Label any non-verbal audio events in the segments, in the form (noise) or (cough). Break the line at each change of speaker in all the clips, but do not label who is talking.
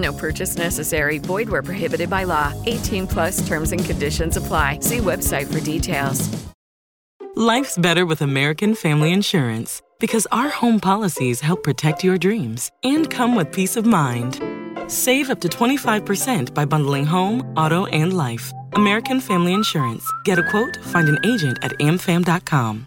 No purchase necessary. Void where prohibited by law. 18 plus terms and conditions apply. See website for details.
Life's better with American Family Insurance because our home policies help protect your dreams and come with peace of mind. Save up to 25% by bundling home, auto, and life. American Family Insurance. Get a quote, find an agent at amfam.com.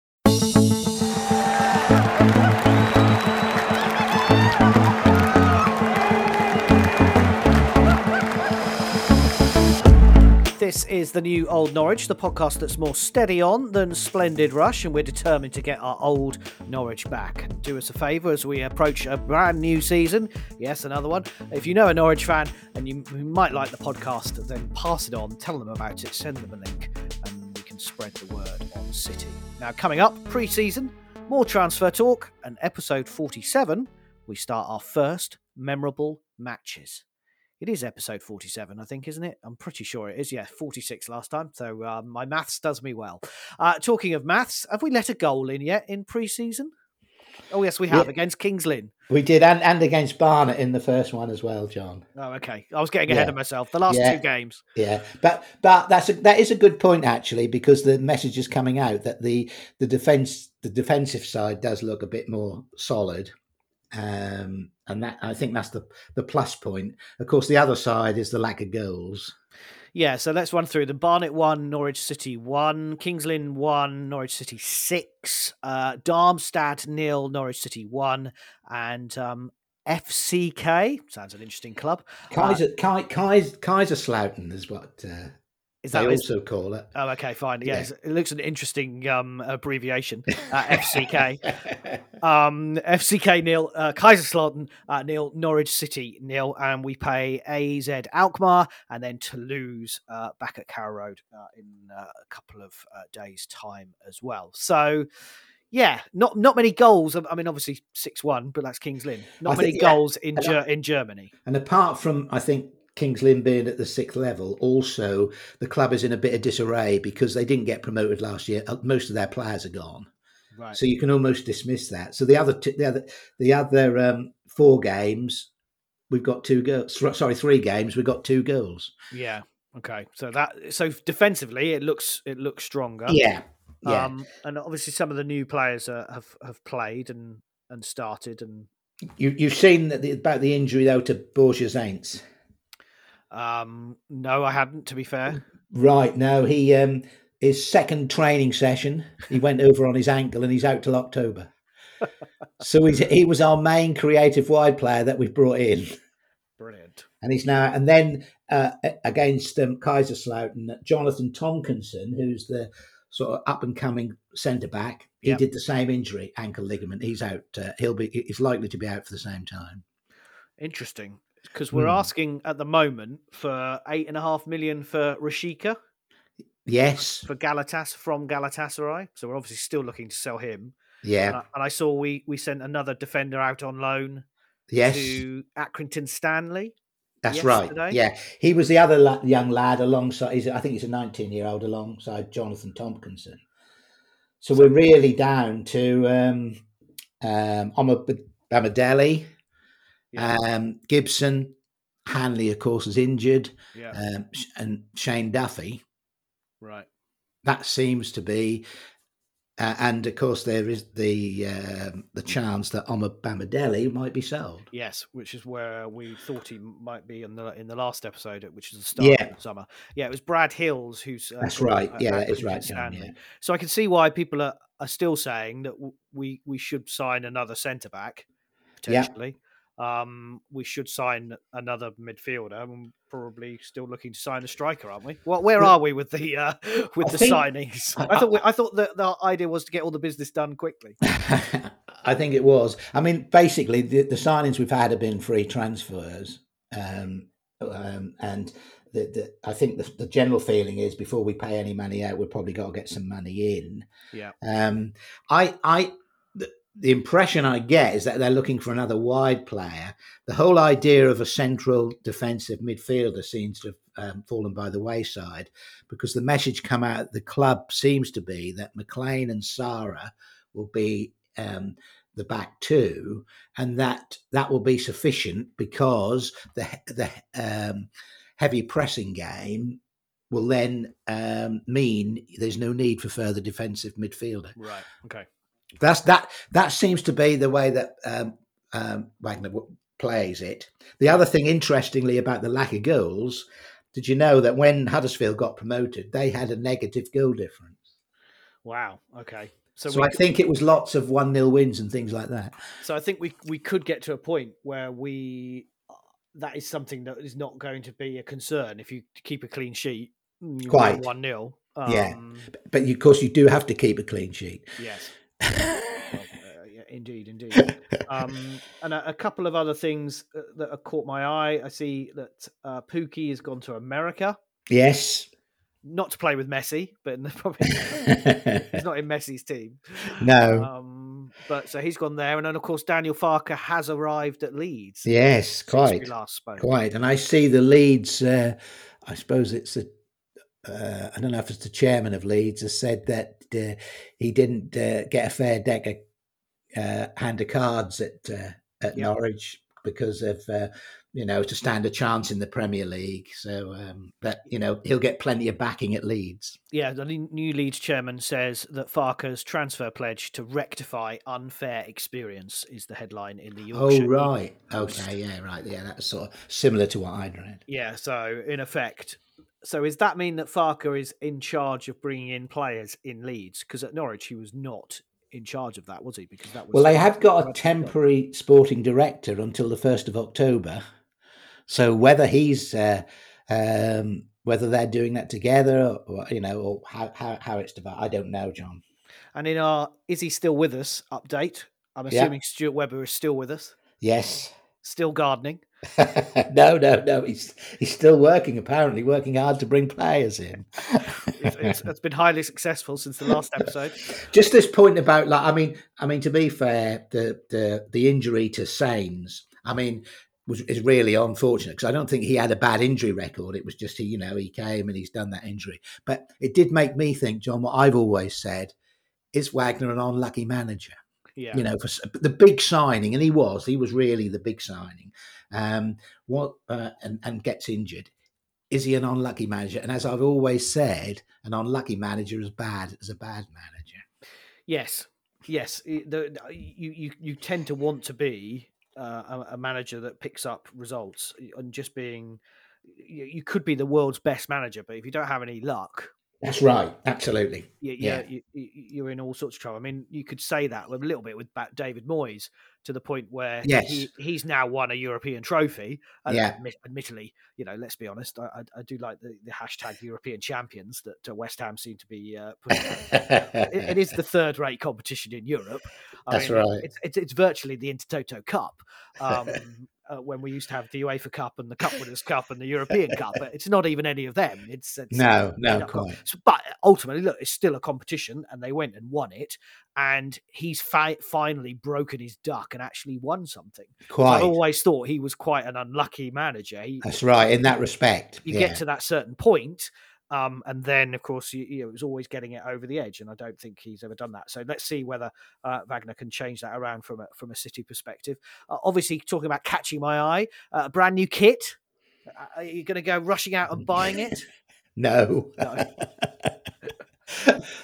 This is the new Old Norwich, the podcast that's more steady on than Splendid Rush, and we're determined to get our old Norwich back. Do us a favour as we approach a brand new season. Yes, another one. If you know a Norwich fan and you, might like the podcast, then pass it on, tell them about it, send them a link, and we can spread the word on City. Now, coming up, pre season, more transfer talk, and episode 47, we start our first memorable matches. It is episode 47, I think, isn't it? I'm pretty sure it is. Yeah, 46 last time. So um, my maths does me well. Uh, talking of maths, have we let a goal in yet in pre season? Oh, yes, we have
Yeah.
against Kings Lynn.
We did, and, and against Barnet in the first one as well, John.
Oh, okay. I was getting ahead
Yeah.
of myself. The last
Yeah.
two games.
Yeah, but but that's a, that is a good point actually because the message is coming out that the the defense the defensive side does look a bit more solid, um, and that I think that's the the plus point. Of course, the other side is the lack of goals.
Yeah, so let's run through the Barnet 1, Norwich City 1, Kings Lynn 1, Norwich City 6, uh, Darmstadt nil, Norwich City 1, and um, FCK, sounds an interesting club. Uh,
Kaiser Kai, Kaiser Kaiserslautern is what uh,
is
they
that is,
also call it.
Oh, okay, fine. Yeah,
Yeah.
it looks an interesting um, abbreviation. Uh, (laughs) FCK. um, FCK nil, uh, Kaiserslautern uh, nil, Norwich City nil, and we pay AZ Alkmaar and then Toulouse uh, back at Carrow Road uh, in uh, a couple of uh, days' time as well. So. Yeah, not not many goals. I mean, obviously six one, but that's Kings Lynn. Not many
yeah,
goals in Ger- in Germany.
And apart from, I think Kings Lynn being at the sixth level, also the club is in a bit of disarray because they didn't get promoted last year. Uh, Most of their players are gone,
Right.
so you can almost dismiss that. So the other, t- the other, the other um, four games, we've got two goals. Sorry, three games, we've got two goals.
Yeah. Okay. So that so defensively, it looks it looks stronger.
Yeah, yeah.
Um, and obviously, some of the new players uh, have have played and and started, and
you, you've seen that the, about the injury though to Borja Sainz.
Um, no, I hadn't. To be fair,
Right now, he um, his second training session, he went (laughs) over on his ankle and he's out till October. so he's, he was our main creative wide player that we've brought in,
brilliant.
and he's now and then uh, against um, Kaiserslautern, Jonathan Tomkinson, who's the sort of up and coming centre back. He
Yep.
did the same injury, ankle ligament. He's out. Uh, he'll be. He's likely to be out for the same time.
Interesting, because we're
Hmm.
asking at the moment for eight and a half million for Rashica
Yes.
for Galatas from Galatasaray. So we're obviously still looking to sell him.
Yeah.
And I, and I saw we we sent another defender out on loan
Yes.
to Accrington Stanley.
That's
yesterday.
right. Yeah, he was the other la- young lad alongside. He's, I think he's a 19 year old alongside Jonathan Tomkinson. So we're really down to um, um, Omar- Bamadelli,
Yeah.
um, Gibson, Hanley, of course, is injured,
Yeah.
um, and Shane Duffy.
Right.
That seems to be Uh, and of course, there is the um the chance that Omobamidele might be sold.
Yes, which is where we thought he might be in the in the last episode, which is the start
Yeah.
of the summer. Yeah, it was Brad Hills who's. Uh,
That's right.
uh,
Yeah, that is right, John, yeah.
So I can see why people are, are still saying that w- we we should sign another centre back
Yeah.
Um, we should sign another midfielder. and probably still looking to sign a striker, aren't we? Well, where are we with the uh, (laughs) with
I
the
think-
signings?
I-
I thought we, I thought that the idea was to get all the business done quickly. (laughs)
I think it was. I mean, basically, the, the signings we've had have been free transfers, um, um, and the, the, I think the, the general feeling is before we pay any money out, we've probably got to get some money in.
Yeah.
Um, I, I, the, impression I get is that they're looking for another wide player. The whole idea of a central defensive midfielder seems to have um, fallen by the wayside because the message come out of the club seems to be that McLean and Sara will be um, the back two, and that that will be sufficient because the the um, heavy pressing game will then um, mean there's no need for further defensive midfielder.
Right. Okay.
That's that. That seems to be the way that um, um, Wagner w- plays it. The other thing, interestingly, about the lack of goals, did you know that when Huddersfield got promoted, they had a negative goal difference?
Wow. Okay. So,
So, I think it was lots of one 0 wins and things like that.
so I think we we could get to a point where we uh, that is something that is not going to be a concern if you keep a clean sheet.
Quite.
one 0
Yeah. But you, of course, you do have to keep a clean sheet.
Yes. Uh, yeah, indeed, indeed. Um, and a, a couple of other things uh, that have caught my eye. I see that uh, Pukki has gone to America,
yes.
not to play with Messi, but (laughs) probably (laughs) he's not in Messi's team.
no.
Um, but so he's gone there, and then of course Daniel Farke has arrived at Leeds.
yes, quite.
last spoke.
Quite. And I see the Leeds, uh, I suppose it's the, uh, I don't know if it's the chairman of Leeds, has said that uh, he didn't uh, get a fair deck of uh, hand of cards at, uh, at
Yep.
Norwich because of, uh, you know, to stand a chance in the Premier League. So um, that, you know, he'll get plenty of backing at Leeds.
Yeah, the new- new Leeds chairman says that Farke's transfer pledge to rectify unfair experience is the headline in the Yorkshire.
Oh, right. Okay. Yeah, right. Yeah, that's sort of similar to what I'd read.
Yeah, so in effect, so does that mean that Farke is in charge of bringing in players in Leeds? Because at Norwich he was not in charge of that, was he? Because that was
Well, they have got a temporary sporting director until the first of October. So whether he's uh, um, whether they're doing that together, or you know, or how how, how it's divided, I don't know, John.
And in our "Is he still with us?" update, I'm
Yeah.
assuming Stuart Webber is still with us,
Yes.
still gardening. (laughs)
no, no, no. He's he's still working. Apparently, working hard to bring players in.
It's, it's, it's been highly successful since the last episode. (laughs)
Just this point about like, I mean, I mean, to be fair, the the the injury to Sainz, I mean, was is really unfortunate because I don't think he had a bad injury record. It was just he, you know, he came and he's done that injury. But it did make me think, John, what I've always said is Wagner an unlucky manager.
Yeah,
You know, for the big signing, and he was, he was really the big signing. Um, what uh, and and gets injured. Is he an unlucky manager? And as I've always said, an unlucky manager is bad as a bad manager.
Yes, yes. The, you, you you tend to want to be uh, a, a manager that picks up results, and just being. You, you could be the world's best manager, but if you don't have any luck,
That's right. Absolutely.
you,
Yeah.
you, you, you're in all sorts of trouble. I mean, you could say that with a little bit with David Moyes to the point where
Yes.
he, he's now won a European trophy. And
Yeah.
admittedly, you know, let's be honest, I, I, do like the, the hashtag European champions that uh, West Ham seem to be uh, putting. it, it is the third rate competition in Europe. I
That's
mean,
right.
It's, it's, it's virtually the Intertoto Cup. Um, uh, when we used to have the UEFA Cup and the Cup Winners' Cup and the European Cup, but it's not even any of them. It's, it's
No, no, quite.
so- but ultimately, look, it's still a competition, and they went and won it. And he's fi- finally broken his duck and actually won something.
Quite.
I've always thought he was quite an unlucky manager. He,
That's right. In that respect.
you
yeah.
get to that certain point, um, and then of course you, you know, it was always getting it over the edge, and I don't think he's ever done that. So let's see whether uh, Wagner can change that around from a from a City perspective. Uh, obviously, talking about catching my eye, uh, a brand new kit. Uh, Are you going to go rushing out and (laughs) buying it?
No.
No. (laughs) (laughs)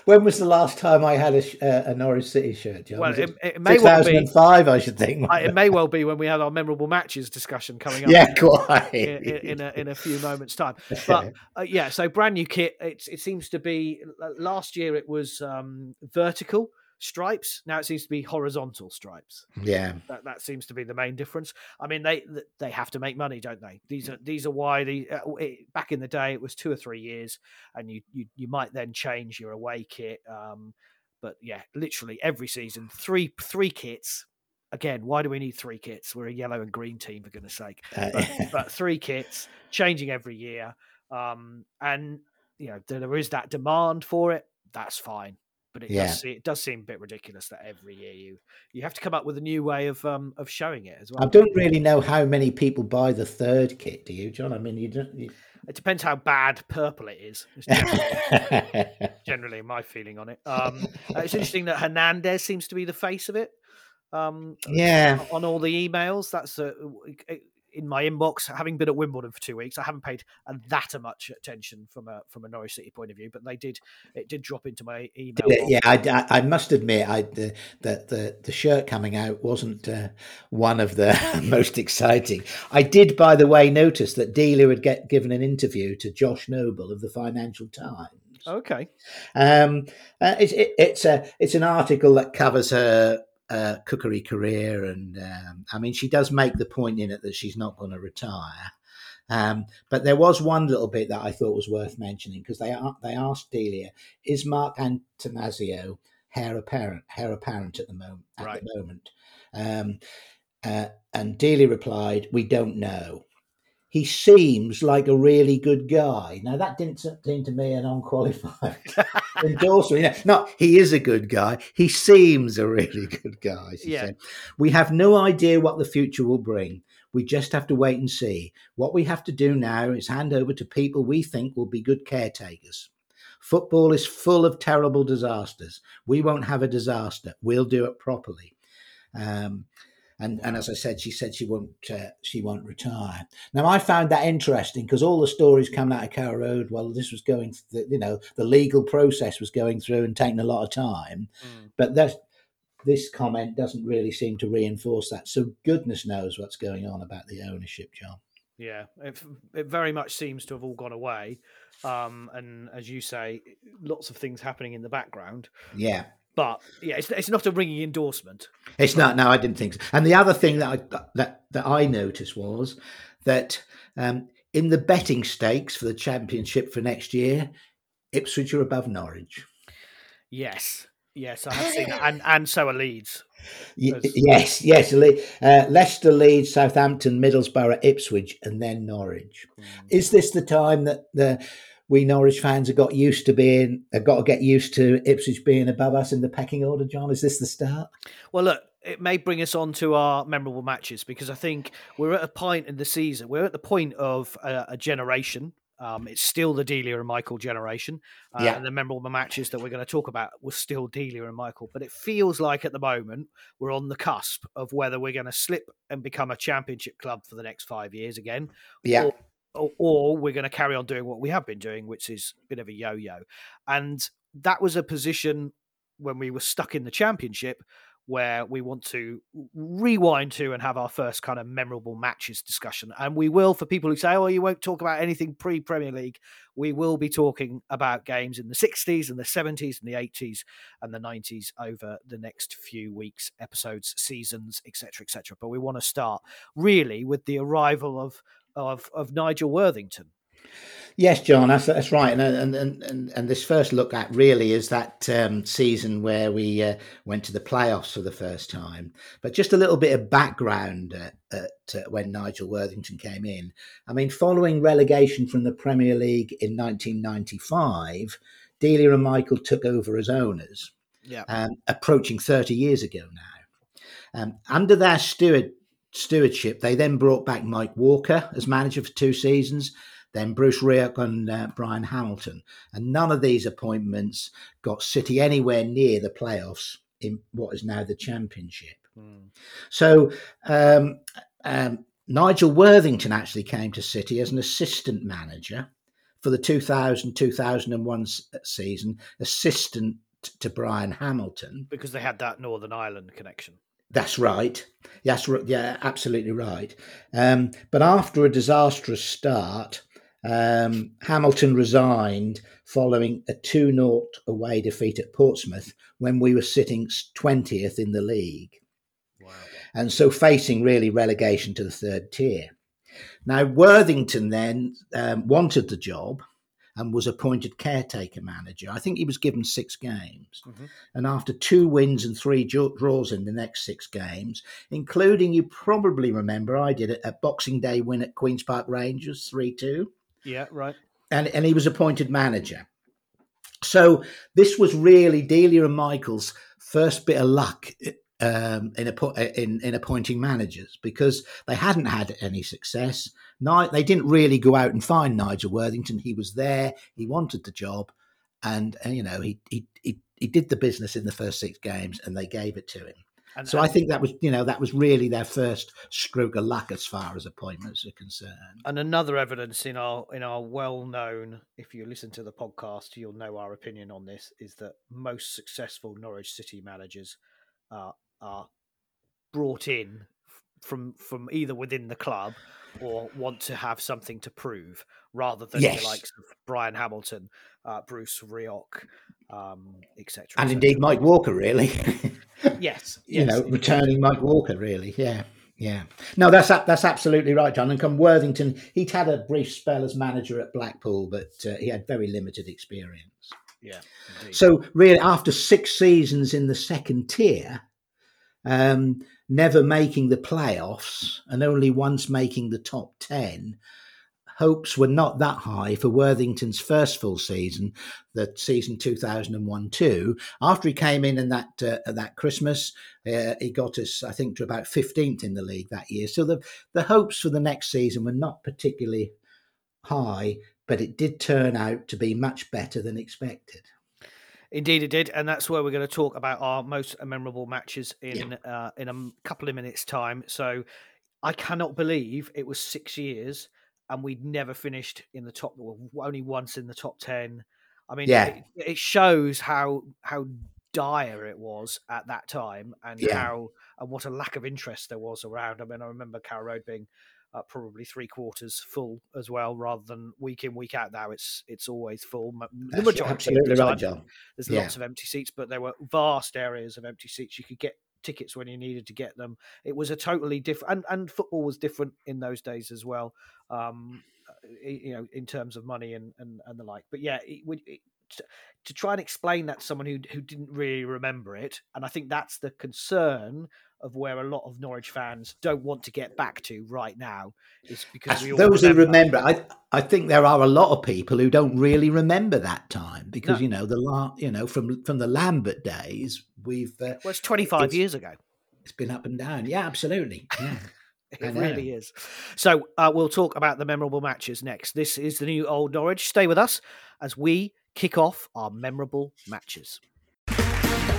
when was the last time I had a, uh, a Norwich City shirt? John?
Well, it, it may well be.
2005, I should think.
It may well be when we had our memorable matches discussion coming up. (laughs)
yeah, quite.
in, in, in a in a few moments' time. (laughs) But uh, yeah, so brand new kit. It it seems to be last year it was um, vertical stripes. Now it seems to be horizontal stripes.
yeah,
That that seems to be the main difference. I mean, they they have to make money, don't they? These are these are why the uh, it, back in the day it was two or three years, and you you you might then change your away kit. Um, but yeah, literally every season, three three kits. Again, why do we need three kits? We're a yellow and green team, for goodness sake.
Uh,
But, (laughs) but three kits, changing every year, um, and you know there is that demand for it. That's fine, but it
Yeah.
does it does seem a bit ridiculous that every year you you have to come up with a new way of um of showing it as well.
I don't really know how many people buy the third kit. Do you, John? I mean, you don't. You...
It depends how bad purple it is. (laughs) Generally, generally my feeling on it. Um, uh, it's interesting that Hernandez seems to be the face of it. Um,
yeah,
on all the emails. That's uh, in my inbox. Having been at Wimbledon for two weeks, I haven't paid that much attention from a from a Norwich City point of view, but they did. It did drop into my email.
Yeah. I, I, I must admit, I the, the the the shirt coming out wasn't uh, one of the (laughs) most exciting. I did, by the way, notice that Delia had get given an interview to Josh Noble of the Financial Times.
Okay.
Um, uh, it's it, it's a it's an article that covers her uh, cookery career, and um, I mean she does make the point in it that she's not going to retire. Um, but there was one little bit that I thought was worth mentioning because they they asked Delia, "Is Mark Attanasio heir apparent heir apparent at the moment?" At
Right.
the moment, um, uh, and Delia replied, "We don't know." He seems like a really good guy. Now that didn't seem to me an unqualified (laughs) endorsement. Know, no, he is a good guy. He seems a really good guy. She
Yeah.
said. We have no idea what the future will bring. We just have to wait and see. What we have to do now is hand over to people we think will be good caretakers. Football is full of terrible disasters. We won't have a disaster. We'll do it properly. Um, and, and as I said, she said she won't uh, she won't retire. Now I found that interesting because all the stories coming out of Carrow Road, well, this was going, th- you know, the legal process was going through and taking a lot of time.
Mm.
But that this comment doesn't really seem to reinforce that. So goodness knows what's going on about the ownership, John.
Yeah, it, it very much seems to have all gone away. Um, and as you say, lots of things happening in the background.
Yeah.
But yeah, it's, it's not a ringing endorsement.
It's not. No, I didn't think so. And the other thing that I that that I noticed was that um, in the betting stakes for the championship for next year, Ipswich are above Norwich.
Yes, yes, I have seen that, and and so are Leeds.
Y- yes, yes. Le- Uh, Leicester, Leeds, Southampton, Middlesbrough, Ipswich, and then Norwich. Is this the time that the we Norwich fans have got used to being have got to get used to Ipswich being above us in the pecking order, John? Is this the start?
Well, look, it may bring us on to our memorable matches because I think we're at a point in the season. We're at the point of a, a generation. Um, it's still the Delia and Michael generation, uh,
Yeah.
and the memorable matches that we're going to talk about were still Delia and Michael. But it feels like at the moment we're on the cusp of whether we're going to slip and become a championship club for the next five years again,
Yeah.
Or, or, we're going to carry on doing what we have been doing, which is a bit of a yo-yo. And that was a position when we were stuck in the championship where we want to rewind to and have our first kind of memorable matches discussion. And we will, for people who say, oh, you won't talk about anything pre Premier League, we will be talking about games in the 60s and the 70s and the 80s and the 90s over the next few weeks, episodes, seasons, etc., etc. But we want to start really with the arrival of, of, of Nigel Worthington.
Yes, John, that's that's right. And and and and, this first look at really is that um, season where we uh, went to the playoffs for the first time. But just a little bit of background uh, at uh, when Nigel Worthington came in. I mean, following relegation from the Premier League in 1995, Delia and Michael took over as owners,
Yeah.
um, approaching 30 years ago now. Um, under their steward stewardship, they then brought back Mike Walker as manager for two seasons then Bruce Rioch and uh, Bryan Hamilton. And none of these appointments got City anywhere near the playoffs in what is now the Championship. So um, um, Nigel Worthington actually came to City as an assistant manager for for the 2000 2001 season, assistant to Bryan Hamilton.
Because they had that Northern Ireland connection.
That's right. Yes, yeah, absolutely right. Um, but after a disastrous start, um, Hamilton resigned following a 2 0 away defeat at Portsmouth when we were sitting 20th in the league. Wow. And so facing really relegation to the third tier. Now, Worthington then um, wanted the job and was appointed caretaker manager. I think he was given six games. Mm-hmm. And after two wins and three draws in the next six games, including, you probably remember, I did it, a Boxing Day win at Queen's Park Rangers 3 2.
Yeah, right.
And, and he was appointed manager. So this was really Delia and Michael's first bit of luck um, in, in, in appointing managers because they hadn't had any success. They didn't really go out and find Nigel Worthington. He was there. He wanted the job, and, and you know he, he he he did the business in the first six games, and they gave it to him. And, so and, I think that was, you know, that was really their first stroke of luck as far as appointments are concerned.
And another evidence in our in our well-known, if you listen to the podcast, you'll know our opinion on this, is that most successful Norwich City managers are are brought in from from either within the club or want to have something to prove rather than yes. the likes of Bryan Hamilton, uh, Bruce Rioch, um, etc.
And indeed Mike Walker, really. (laughs) (laughs)
yes,
you know, returning Mike Walker, really. Yeah, yeah. No, that's that's absolutely right, John. And come Worthington, he'd had a brief spell as manager at Blackpool, but uh, he had very limited experience.
Yeah.
Indeed. So really, after six seasons in the second tier, um, never making the playoffs and only once making the top 10, hopes were not that high for Worthington's first full season, the season 2001-2. After he came in in that uh, that Christmas, uh, he got us, I think, to about 15th in the league that year. So the, the hopes for the next season were not particularly high, but it did turn out to be much better than expected.
Indeed, it did, and that's where we're going to talk about our most memorable matches in yeah. uh, in a couple of minutes' time. So, I cannot believe it was six years and we'd never finished in the top, only once in the top ten. I mean, yeah. it, it shows how how dire it was at that time, and yeah. how and what a lack of interest there was around. I mean, I remember Carrow Road being uh, probably three quarters full as well, rather than week in week out. Now it's it's always full. The majority
absolutely
of the
right, John.
There's yeah. lots of empty seats, but there were vast areas of empty seats. You could get tickets when you needed to get them. It was a totally different, and, and football was different in those days as well. Um, you know, in terms of money and and, and the like. But yeah, it, it, to, to try and explain that to someone who who didn't really remember it, and I think that's the concern of where a lot of Norwich fans don't want to get back to right now is because
those remember. who remember. I I think there are a lot of people who don't really remember that time because no. you know the la- you know from from the Lambert days we've
uh, well it's twenty five years ago.
It's been up and down. Yeah, absolutely. Yeah. (laughs)
It really is. So uh, we'll talk about the memorable matches next. This is the new old Norwich. Stay with us as we kick off our memorable matches.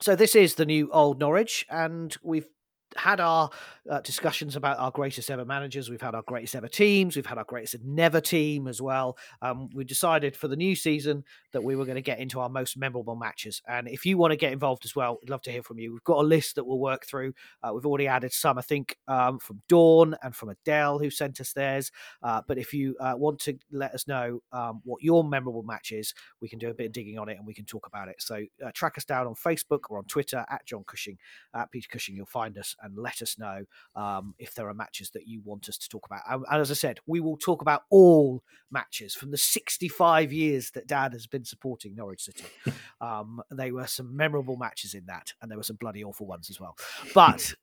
So, this is the new Old Norwich, and we've had our uh, discussions about our greatest ever managers. We've had our greatest ever teams. We've had our greatest never team as well. Um, we decided for the new season that we were going to get into our most memorable matches. And if you want to get involved as well, we'd love to hear from you. We've got a list that we'll work through. Uh, we've already added some, I think, um, from Dawn and from Adele who sent us theirs. Uh, but if you uh, want to let us know um, what your memorable match is, we can do a bit of digging on it and we can talk about it. So uh, track us down on Facebook or on Twitter at John Cushing, at Peter Cushing. You'll find us and let us know um, if there are matches that you want us to talk about. And, as I said, we will talk about all matches from the 65 years that Dad has been supporting Norwich City. (laughs) um, they were some memorable matches in that, and there were some bloody awful ones as well. But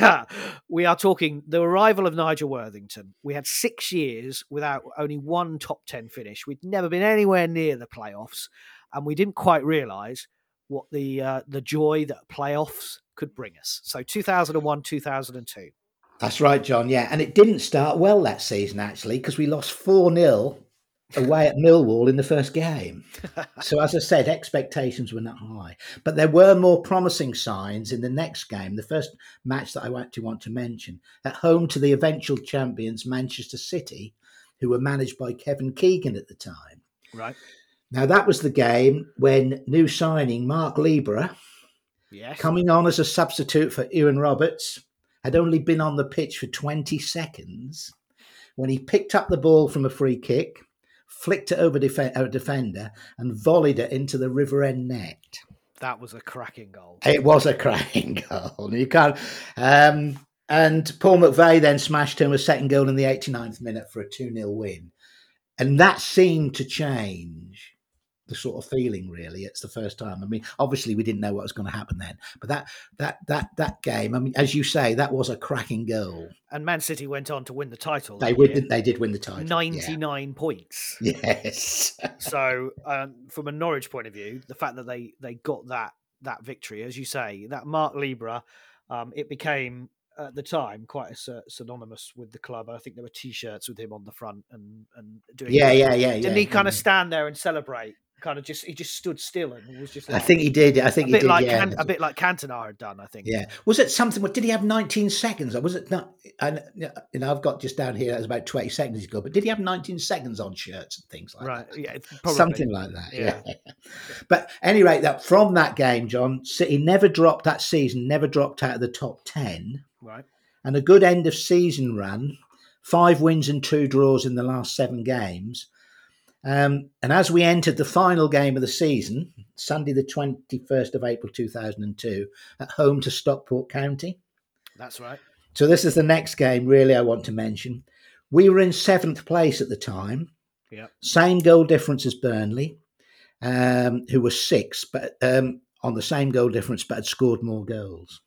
(laughs) we are talking the arrival of Nigel Worthington. We had six years without only one top 10 finish. We'd never been anywhere near the playoffs, and we didn't quite realise what the uh, the joy that playoffs could bring us. So 2001, 2002.
That's right, John. Yeah. And it didn't start well that season, actually, because we lost 4 0 away at Millwall in the first game. (laughs) So, as I said, expectations were not high. But there were more promising signs in the next game, the first match that I actually want to mention, at home to the eventual champions, Manchester City, who were managed by Kevin Keegan at the time.
Right.
Now, that was the game when new signing Marc Libbra,
Yes.
coming on as a substitute for Iwan Roberts, had only been on the pitch for 20 seconds when he picked up the ball from a free kick, flicked it over def- a defender, and volleyed it into the River End net.
That was a cracking goal.
It was a cracking (laughs) goal. You can't. Um, and Paul McVeigh then smashed home a second goal in the 89th minute for a 2 0 win. And that seemed to change the sort of feeling really it's the first time i mean obviously we didn't know what was going to happen then but that that that that game i mean as you say that was a cracking goal
And Man City went on to win the title.
they would they did win the title yeah.
99 points.
yes (laughs)
so um, from a Norwich point of view, the fact that they they got that that victory, as you say, that Marc Libbra, um, it became at the time quite a, sy- synonymous with the club. I think there were T-shirts with him on the front and and doing.
yeah yeah yeah
Didn't
yeah,
he kind of stand there and celebrate? Kind of just he just stood still and was just.
i think he did I think he did
like
yeah.
Can- a bit like Cantona had done. I think.
Yeah. Was it something? What did he have? 19 seconds? Or was it not? And you know, I've got just down here. That was about 20 seconds ago. But did he have 19 seconds on shirts and things like
Right.
that?
Yeah. Probably.
Something like that. Yeah.
Yeah. (laughs)
but anyway, that from that game, John City never dropped that season. Never dropped out of the top 10,
Right.
and a good end of season run. Five wins and two draws in the last seven games. Um, and as we entered the final game of the season, Sunday, the 21st of April 2002, at home to Stockport County.
That's right.
So this is the next game, really, I want to mention. We were in seventh place at the time,
Yeah.
same goal difference as Burnley, um, who were six, but um, on the same goal difference, but had scored more goals.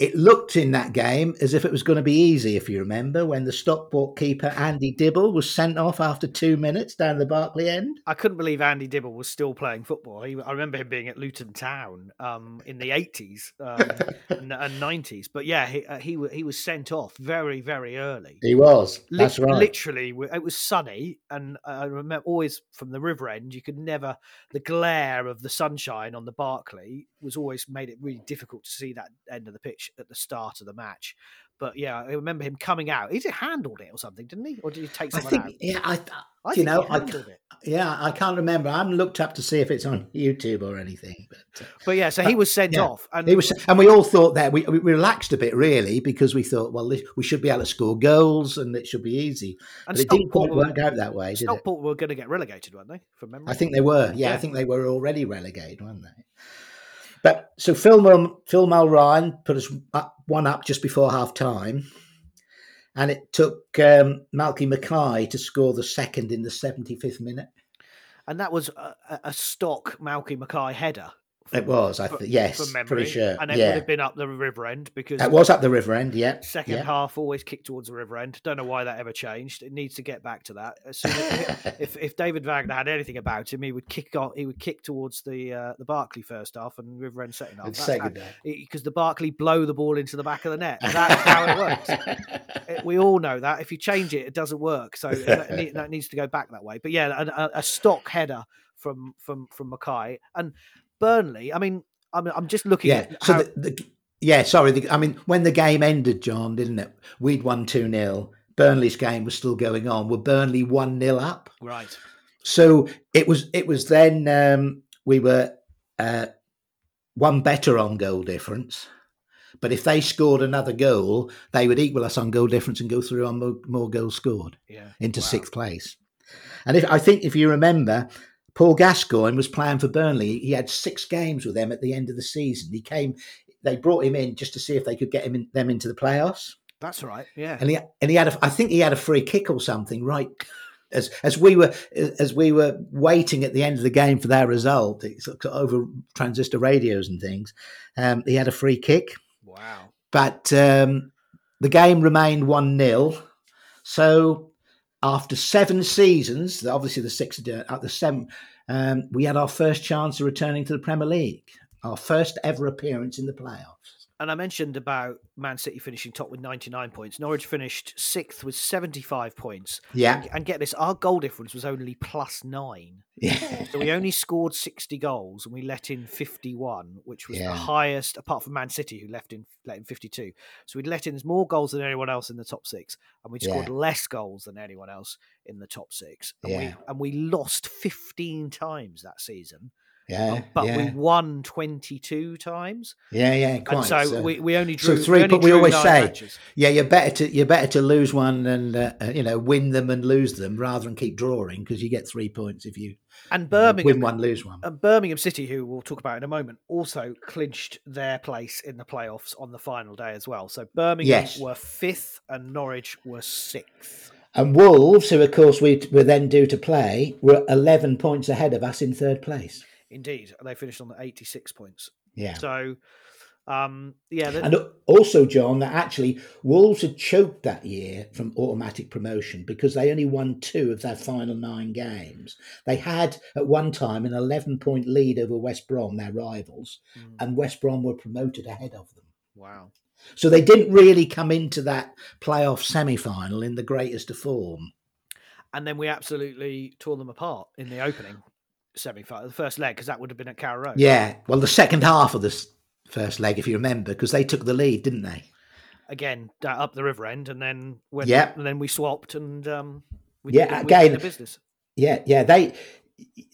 It looked in that game as if it was going to be easy, if you remember, when the Stockport keeper Andy Dibble was sent off after two minutes down the Barclay end.
I couldn't believe Andy Dibble was still playing football. He, I remember him being at Luton Town um, in the eighties um, (laughs) and- and nineties. But yeah, he uh, he, he was sent off very very early.
He was.
Lit-
That's right.
Literally, it was sunny, and I remember always from the river end, you could never. The glare of the sunshine on the Barclay was always made it really difficult to see that end of the pitch at the start of the match. But yeah, I remember him coming out. He handled it or something, didn't he? Or did he take
I think,
out?
yeah, I,
I
you know, I,
it.
yeah, I can't remember. I haven't looked up to see if it's on YouTube or anything. But, uh,
But yeah, so he was sent
yeah,
off, and
He was, and we all thought that we, we relaxed a bit really because we thought, well, this, we should be able to score goals and it should be easy.
And
but it didn't quite work out that way, did it?
Stockport were going to get relegated, weren't they? From memory,
I think they were. Yeah, I think they were already relegated, weren't they? But so Phil Mul- Phil put us one up just before half time, and it took um, Malky Mackay to score the second in the seventy fifth minute.
and that was a- a stock Malky Mackay header.
It was, I think. Yes, pretty sure.
and it would have been up the river end because
it was up the river end. Yeah,
second
yeah.
half always kicked towards the river end. Don't know why that ever changed. It needs to get back to that. As as, (laughs) if if David Wagner had anything about him, he would kick on. He would kick towards the uh, the Barclay first half and River End second half.
Second
because the Barclay blow the ball into the back of the net. That's how it works. It- we all know that. If you change it, it doesn't work. So that, that needs to go back that way. But yeah, a, a, a stock header from from from Mackay and Burnley. I mean, I'm I'm just looking
yeah.
at
So
how,
the, the yeah, sorry. The, I mean, when the game ended, John, didn't it? We'd won two 0 Burnley's game was still going on. Were Burnley one 0 up?
right.
So it was. It was then um, we were uh, one better on goal difference. But if they scored another goal, they would equal us on goal difference and go through on more, more goals scored
Yeah.
into
Wow.
sixth place. And if I think if you remember, Paul Gascoigne was playing for Burnley. He had six games with them at the end of the season. He came. They brought him in just to see if they could get him in, them into the playoffs.
That's right. Yeah.
And he and he had a, I think he had a free kick or something right as as we were as we were waiting at the end of the game for their result it's over transistor radios and things. Um, he had a free kick
wow.
but um, the game remained 1 0. So after seven seasons, obviously the six, at the seven, um, we had our first chance of returning to the Premier League, our first ever appearance in the playoffs.
And I mentioned about Man City finishing top with 99 points. Norwich finished sixth with 75 points.
Yeah.
And, and get this, our goal difference was only plus nine.
Yeah.
So we only scored 60 goals and we let in 51, which was
Yeah.
the highest, apart from Man City, who left in let in 52. So we'd let in more goals than anyone else in the top six, and we'd scored less goals than anyone else in the top six. And,
Yeah.
we, and we lost 15 times that season,
Yeah.
but
yeah.
we won 22 times.
yeah, yeah, quite.
And so, we, we only
so
drew
three,
we
but we always say,
matches.
yeah, you're better to you're better to lose one and uh, uh, you know win them and lose them rather than keep drawing because you get three points if you
And Birmingham
win one, lose one.
And Birmingham City, who we'll talk about in a moment, also clinched their place in the playoffs on the final day as well. So Birmingham
Yes.
were fifth and Norwich were sixth.
And Wolves, who of course we were then due to play, were 11 points ahead of us in third place.
Indeed, they finished on the 86 points.
Yeah.
So, um, yeah,
And also, John, that actually Wolves had choked that year from automatic promotion because they only won two of their final nine games. They had at one time an 11 point lead over West Brom, their rivals,
Mm.
and West Brom were promoted ahead of them.
wow.
So they didn't really come into that playoff semi final in the greatest of form.
And then we absolutely tore them apart in the opening semi final, the first leg, because that would have been at Carrow Road.
Yeah. Well, the second half of this first leg, if you remember, because they took the lead, didn't they?
Again, up the river end, and then when,
Yeah.
and then we swapped and um, we
Yeah, again-
the business.
Yeah, yeah, they.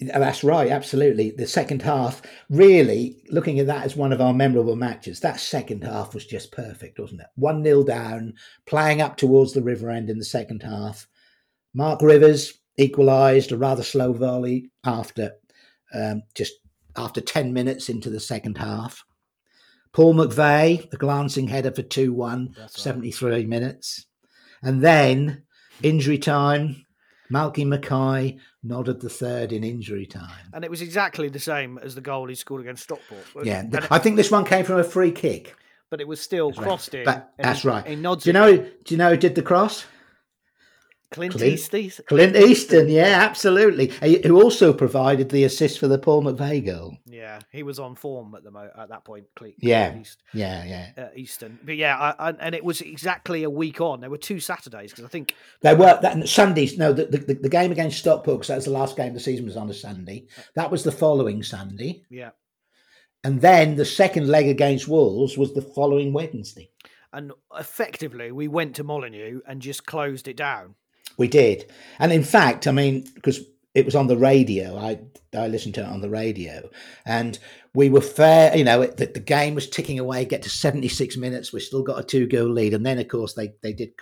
That's right, absolutely. The second half, really looking at that as one of our memorable matches. That second half was just perfect, wasn't it? One 0 down, playing up towards the river end in the second half. Mark Rivers equalised a rather slow volley after um, just after ten minutes into the second half. Paul McVeigh, the glancing header for 2 1,
That's right.
73 minutes. And then injury time. Malky Mackay nodded the third in injury time.
And it was exactly the same as the goal he scored against Stockport.
Yeah,
And-
I think this one came from a free kick.
but it was still
That's right.
crossed in.
But that's
he-
right.
He nods
Do you
it.
know? Do you know who did the cross?
Clint,
Clint-
Eastwood?
Clint Easton. Yeah, absolutely. Who also provided the assist for the Paul McVeigh goal.
Yeah, he was on form at the mo- at that point. Clint,
Yeah.
Clint East,
Yeah, yeah.
uh, Easton. But yeah, I, I, and it was exactly a week on. There were two Saturdays because I think
They were that Sundays. No, the, the, the game against Stockport, because that was the last game of the season, was on a Sunday. That was the following Sunday,
yeah,
and then the second leg against Wolves was the following Wednesday.
and effectively we went to Molyneux and just closed it down.
We did, and in fact, I mean, because it was on the radio, I I listened to it on the radio, and we were fair. You know, it, the, the game was ticking away. Get to seventy six minutes, we still got a two goal lead, and then of course they they did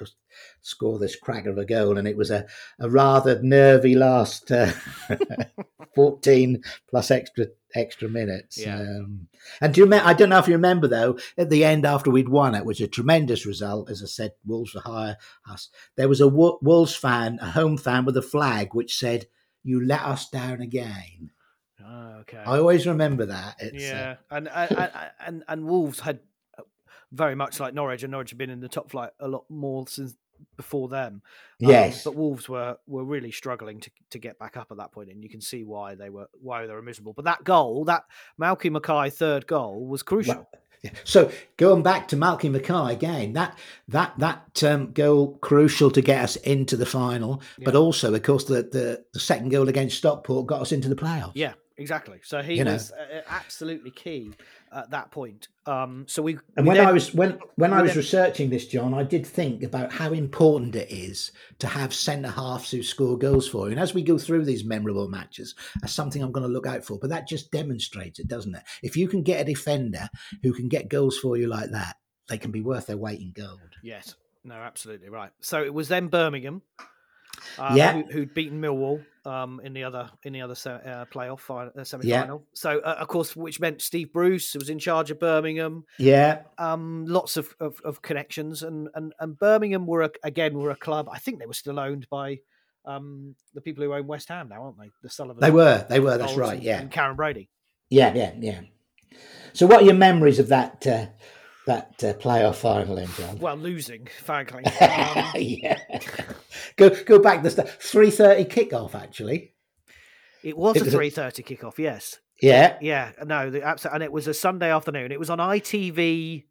score this cracker of a goal, and it was a a rather nervy last uh, (laughs) fourteen plus extra extra minutes.
Yeah.
Um, and do you remember? I don't know if you remember though. At the end, after we'd won, it was a tremendous result. As I said, Wolves were higher us. There was a Wolves fan, a home fan, with a flag which said, "You let us down again."
Oh, okay.
I always remember that. It's, uh,
yeah, and, and and and and Wolves had uh, very much like Norwich, and Norwich had been in the top flight a lot more since before them. Um,
Yes.
but Wolves were were really struggling to to get back up at that point, and you can see why they were why they were miserable. But that goal, that Malky Mackay third goal, was crucial.
Well, yeah. So going back to Malky Mackay again, that that that um, goal crucial to get us into the final, but also, of course, the, the the second goal against Stockport got us into the playoffs.
Yeah, exactly. So he
You know.
was uh, absolutely key at that point. Um, so we
And
we
when
then-
I was when when I was
then-
researching this, John, I did think about how important it is to have centre halves who score goals for you. And as we go through these memorable matches, that's something I'm going to look out for. But that just demonstrates it, doesn't it? If you can get a defender who can get goals for you like that, they can be worth their weight in gold.
Yes, no, absolutely right. So it was then Birmingham, uh,
Yeah.
who, who'd beaten Millwall um, in the other in the other se- uh, playoff fi- uh, semi final. So uh, of course, which meant Steve Bruce was in charge of Birmingham.
Yeah,
Um, lots of, of, of connections, and, and and Birmingham were a, again were a club. I think they were still owned by um, the people who own West Ham now, aren't they? The Sullivan.
they were. They were. That's right. Yeah.
and Karren Brady.
Yeah. Yeah. Yeah. So, what are your memories of that uh, that uh, playoff final, then, John?
Well, losing, frankly. (laughs) Um,
yeah. Go go back to the three thirty kickoff. Actually,
it was
It
a
a-
three thirty kickoff. Yes.
yeah,
Yeah. No. The absolute, and it was a Sunday afternoon. It was on ITV.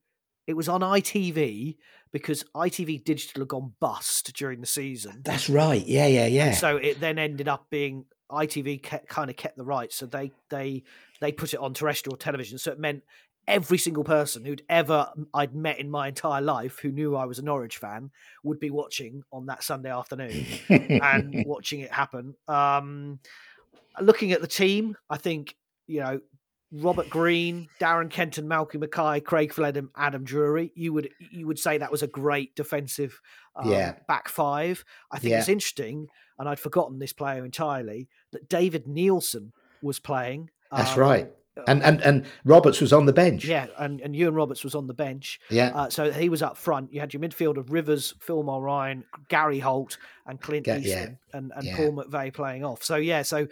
It was on ITV because ITV Digital had gone bust during the season.
that's right. Yeah, yeah, yeah.
So it then ended up being ITV kept, kind of kept the rights, so they they they put it on terrestrial television. So it meant every single person who'd ever I'd met in my entire life who knew I was a Norwich fan would be watching on that Sunday afternoon and (laughs) watching it happen. Um, looking at the team, I think you know Robert Green, Darren Kenton, Malcolm Mackay, Craig Fleming, Adam Drury. You would you would say that was a great defensive um,
Yeah.
back five. I think it's interesting, and I'd forgotten this player entirely that David Nielsen was playing.
that's
um,
right. And and and Roberts was on the bench.
Yeah, and, and Iwan Roberts was on the bench.
Yeah.
Uh, so he was up front. You had your midfield of Rivers, Phil Mulryne, Gary Holt, and Clint Easton,
yeah,
and, and
yeah.
Paul McVeigh playing off. So yeah, so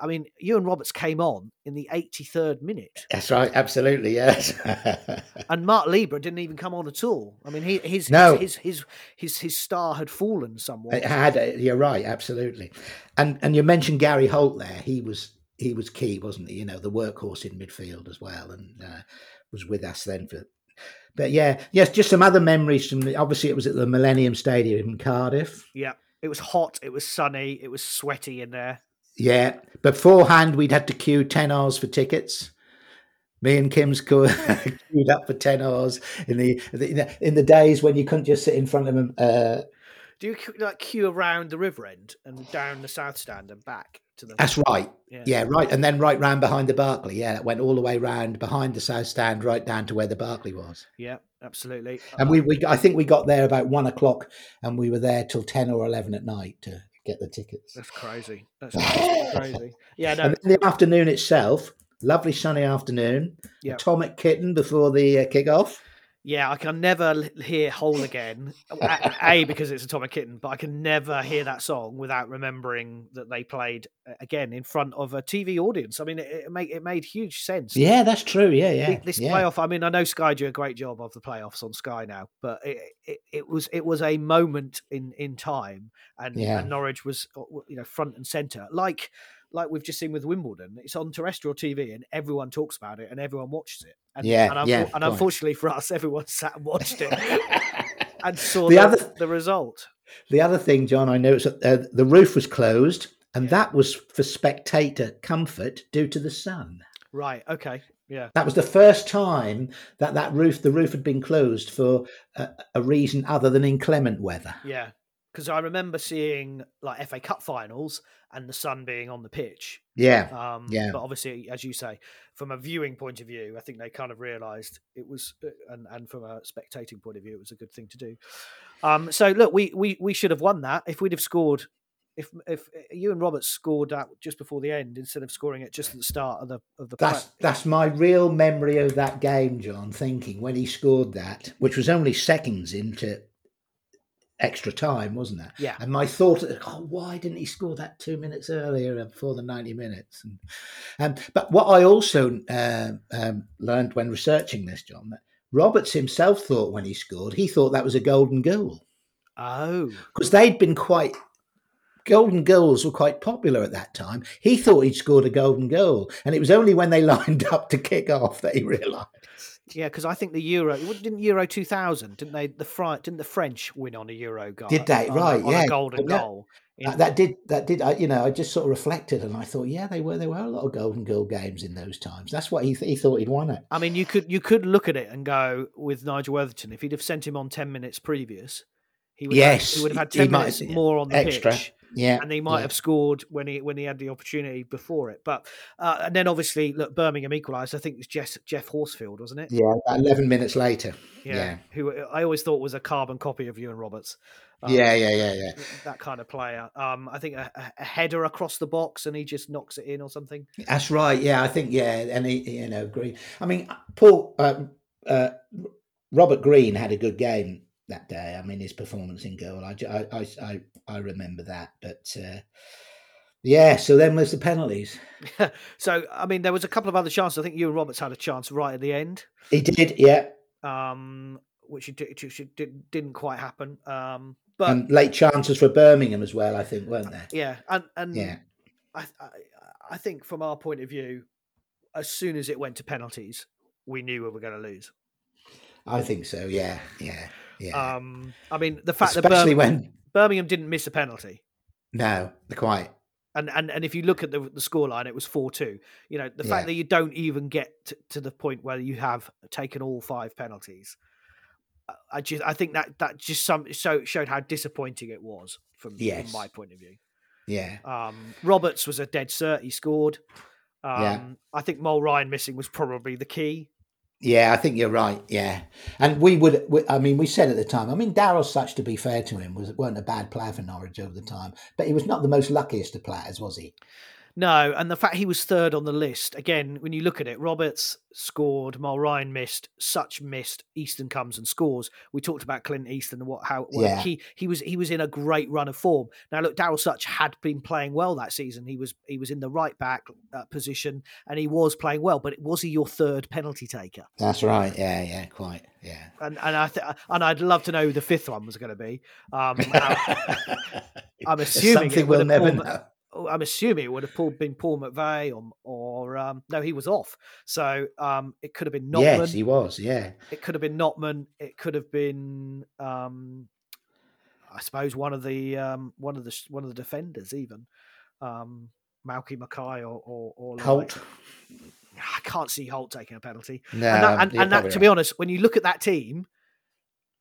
I mean, Iwan Roberts came on in the 83rd minute,
That's right. Absolutely. Yes. (laughs)
and Marc Libbra didn't even come on at all. I mean, he, his,
No.
his, his his his his star had fallen somewhat.
It had. uh, You're right. Absolutely. And and you mentioned Gary Holt there. He was he was key, wasn't he? You know, the workhorse in midfield as well, and uh, was with us then for. But yeah, yes, just some other memories from. The, obviously, it was at the Millennium Stadium in Cardiff.
Yeah, it was hot, it was sunny, it was sweaty in there.
Yeah, beforehand we'd had to queue ten hours for tickets. Me and Kim's (laughs) queued up for ten hours in the, in the days when you couldn't just sit in front of them. Uh,
Do you like queue around the river end and down the south stand and back to the?
That's right.
Yeah.
Yeah. right. And then right round behind the Barclay. Yeah, it went all the way round behind the South Stand, right down to where the Barclay was.
Yeah, absolutely.
And we, we, I think we got there about one o'clock, and we were there till ten or eleven at night to get the tickets.
That's crazy. That's (laughs) crazy. Yeah, no.
And then the afternoon itself, lovely sunny afternoon.
Yeah.
Atomic Kitten before the uh, kick-off.
Yeah, I can never hear "Whole Again." A, A, because it's Atomic Kitten, but I can never hear that song without remembering that they played uh, again in front of a TV audience. I mean, it, it made it made huge sense.
Yeah, that's true. Yeah, yeah.
This
yeah.
playoff. I mean, I know Sky do a great job of the playoffs on Sky now, but it, it, it was it was a moment in in time, and,
Yeah.
and Norwich was uh, you know front and center, like like we've just seen with Wimbledon. It's on terrestrial TV, and everyone talks about it, and everyone watches it. And,
Yeah,
and,
yeah,
and unfortunately for us, everyone (laughs) sat and watched it (laughs) and saw
The
the,
other-
the result.
The other thing, John, I noticed that uh, the roof was closed, and that was for spectator comfort due to the sun.
Right. Okay. Yeah.
That was the first time that that roof, the roof, had been closed for a, a reason other than inclement weather.
Yeah. Because I remember seeing like FA Cup finals and the sun being on the pitch.
Yeah,
Um,
yeah.
But obviously, as you say, from a viewing point of view, I think they kind of realised it was, uh, and, and from a spectating point of view, it was a good thing to do. Um, so look, we, we we should have won that if we'd have scored. If if uh, Iwan Roberts scored that just before the end instead of scoring it just at the start of the of the
That's
play-
that's my real memory of that game, John. Thinking when he scored that, which was only seconds into extra time, wasn't it?
Yeah.
And my thought, oh, why didn't he score that two minutes earlier before the ninety minutes? And, um, but what I also uh, um, learned when researching this, John, that Roberts himself thought when he scored, he thought that was a golden goal
oh
because they'd been quite. Golden goals were quite popular at that time. He thought he'd scored a golden goal, and it was only when they (laughs) lined up to kick off that he realised.
Yeah, because I think the Euro didn't Euro two thousand didn't they the Fri- didn't the French win on a Euro goal?
Did they?
on
Right,
on
yeah.
a golden
Yeah.
goal.
That, that did that did I, you know I just sort of reflected and I thought yeah they were there were a lot of golden goal games in those times. That's what he th- he thought he'd won it.
I mean, you could you could look at it and go with Nigel Worthington if he'd have sent him on ten minutes previous, he would
Yes,
have, he would have had ten minutes more on the
extra.
pitch,
Yeah,
and he might
yeah.
have scored when he when he had the opportunity before it. But uh, and then obviously look, Birmingham equalised. I think it was Geoff, Geoff Horsfield, wasn't it?
Yeah, about eleven minutes later. Yeah,
Who I always thought was a carbon copy of Iwan Roberts. Um,
yeah, yeah, yeah, yeah.
That kind of player. Um, I think a, a- header across the box and he just knocks it in or something.
That's right. Yeah, I think yeah, and he you know Green. I mean, Paul um, uh, Robert Green had a good game that day. I mean, his performance in goal. I I I, I, remember that, but. Uh, yeah, so then was the penalties. (laughs)
so I mean, there was a couple of other chances. I think Iwan Roberts had a chance right at the end.
He did, yeah.
um, which did, didn't quite happen. Um, but
and late chances for Birmingham as well, I think, weren't there?
yeah, and and
Yeah.
I, I I think from our point of view, as soon as it went to penalties, we knew we were going to lose.
I think so. Yeah, yeah, yeah.
Um, I mean, the fact
Especially
that Birmingham,
when
Birmingham didn't miss a penalty,
no, quite.
and and and if you look at the the scoreline, it was four two. You know, the
Yeah.
fact that you don't even get to, to the point where you have taken all five penalties, I- I just I think that that just some so showed how disappointing it was from,
Yes.
from my point of view.
Yeah,
Um, Roberts was a dead cert. He scored. Um,
Yeah.
I think Mulryne missing was probably the key.
Yeah. I think you're right. Yeah, and we would. We, I mean, we said at the time. I mean, Daryl Sutch, to be fair to him, was weren't a bad player for Norwich over the time, but he was not the most luckiest of players, was he?
No, and the fact he was third on the list again. When you look at it, Roberts scored, Mulryne missed, Sutch missed, Easton comes and scores. We talked about Clint Easton and what how
Yeah.
he he was he was in a great run of form. Now look, Daryl Sutch had been playing well that season. He was he was in the right back uh, position and he was playing well. But was he your third penalty taker?
That's right. Yeah, yeah, quite. Yeah.
And and I th- and I'd love to know who the fifth one was going to be. Um, I'm (laughs) assuming
something we'll never know.
Oh, I'm assuming it would have Paul, been Paul McVeigh or, or um, no, he was off. So um, it could have been Notman.
Yes, he was. Yeah,
It could have been Notman. It could have been, um, I suppose, one of the um, one of the one of the defenders, even um, Malky Mackay or or, or like-
Holt.
I can't see Holt taking a penalty.
No,
and that, and, and that to be honest, when you look at that team,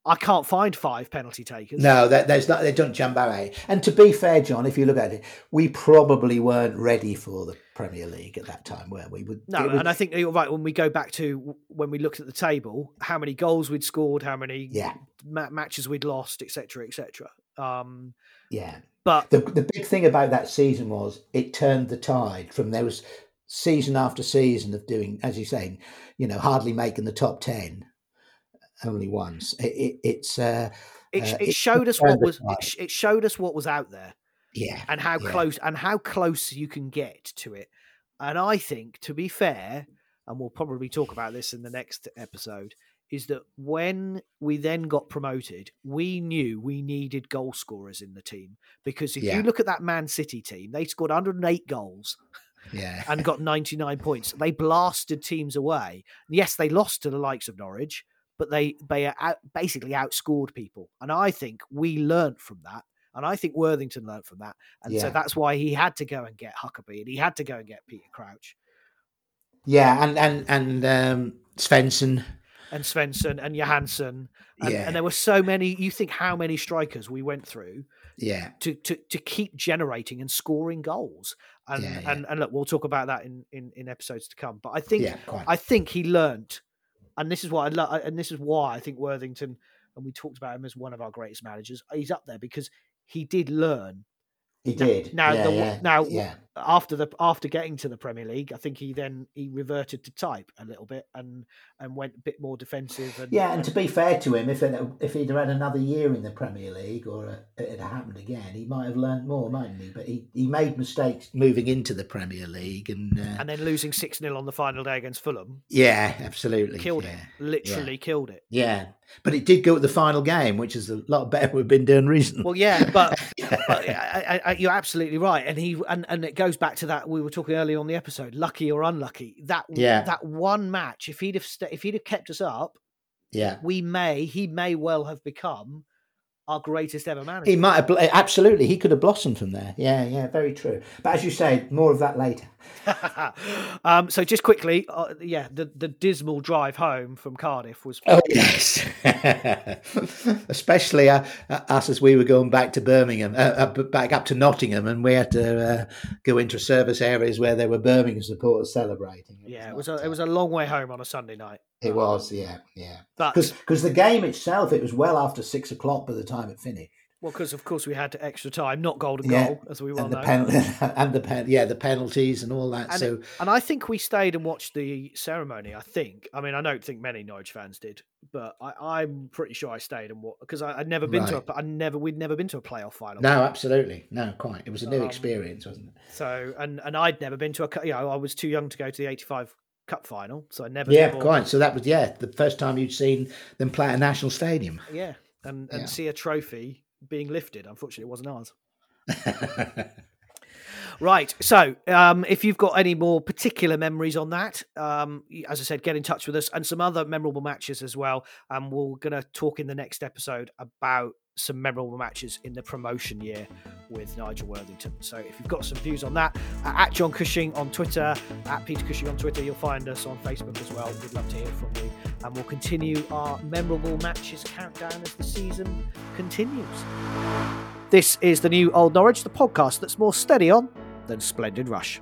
I can't find five penalty takers.
No, that, there's not. They don't jump out. And to be fair, John, if you look at it, we probably weren't ready for the Premier League at that time, were we? Would-
No,
was-
and I think you're right. When we go back to when we looked at the table, how many goals we'd scored, how many
Yeah.
ma- matches we'd lost, etc., etc. Um,
yeah.
but
The the big thing about that season was it turned the tide from there was season after season of doing, as you're saying, you know, hardly making the top ten, only once. It, it, it's uh,
it,
uh,
it showed us what was it, it showed us what was out there
yeah,
and how
yeah.
close and how close you can get to it. And I think, to be fair, and we'll probably talk about this in the next episode, is that when we then got promoted, we knew we needed goal scorers in the team because if
Yeah.
you look at that Man City team, they scored 108 goals.
yeah,
and got 99 points. They blasted teams away. Yes, they lost to the likes of Norwich, but they they out, basically outscored people. And I think we learned from that. And I think Worthington learned from that. And so that's why he had to go and get Huckerby and he had to go and get Peter Crouch
yeah, and and and um, Svensson.
and Svensson and Johansson. And,
Yeah.
and there were so many. You think how many strikers we went through
Yeah,
to to, to keep generating and scoring goals. And,
Yeah, yeah.
and and look, we'll talk about that in, in, in episodes to come. But I think
yeah.
I think he learnt, and this is what I love, and this is why I think Worthington, and we talked about him as one of our greatest managers. He's up there because he did learn.
he did.
Now,
yeah,
the,
yeah,
now
yeah.
After the after getting to the Premier League, I think he then he reverted to type a little bit and and went a bit more defensive. And,
Yeah, and to be fair to him, if it, if he'd had another year in the Premier League or uh, it had happened again, he might have learnt more, mightn't he? But he, he made mistakes moving into the Premier League, and, uh,
and then losing six 0 on the final day against Fulham
yeah, absolutely
killed
yeah.
it. Literally killed it.
Yeah, but it did go at the final game, which is a lot better (laughs) we've been doing recently.
Well, yeah, but, (laughs) but I, I, I, you're absolutely right, and he and, and it goes back to that we were talking earlier on the episode, lucky or unlucky. That
Yeah.
that one match, if he'd have sta if he'd have kept us up,
yeah,
we may he may well have become our greatest ever manager.
he might have absolutely. He could have blossomed from there. Yeah, yeah, very true. But as you say, more of that later. (laughs)
um, so just quickly, uh, yeah, the the dismal drive home from Cardiff was
Oh yes, (laughs) especially uh, us as we were going back to Birmingham, uh, uh, back up to Nottingham, and we had to uh, go into service areas where there were Birmingham supporters celebrating.
yeah, it was a, it
uh,
was a long way home on a Sunday night.
It was, yeah, yeah.
But
Because the game itself, it was well after six o'clock by the time it finished.
well, because of course we had extra time, not golden
Yeah,
goal, as we well
and the
know.
pen- (laughs) and the pen, yeah, the penalties and all that.
And,
so
and I think we stayed and watched the ceremony. I think. I mean, I don't think many Norwich fans did, but I, I'm pretty sure I stayed and watched because I'd never been to
Right.
a. I never. We'd never been to a playoff final.
no, absolutely, no, quite. It was a new
Um,
experience, wasn't it?
So and and I'd never been to a. You know, I was too young to go to the '85 Cup final. So I never.
Yeah,
before-
quite. So that was yeah the first time you'd seen them play at a national stadium.
Yeah, and and
Yeah.
see a trophy being lifted. Unfortunately, it wasn't ours. (laughs) Right. So, um, if you've got any more particular memories on that, um, as I said, get in touch with us and some other memorable matches as well. And we're going to talk in the next episode about some memorable matches in the promotion year with Nigel Worthington. So, if you've got some views on that, uh, at John Cushing on Twitter, at Peter Cushing on Twitter, you'll find us on Facebook as well. We'd love to hear from you. And we'll continue our memorable matches countdown as the season continues. This is the new Old Norwich, the podcast that's more steady on than Splendid Rush.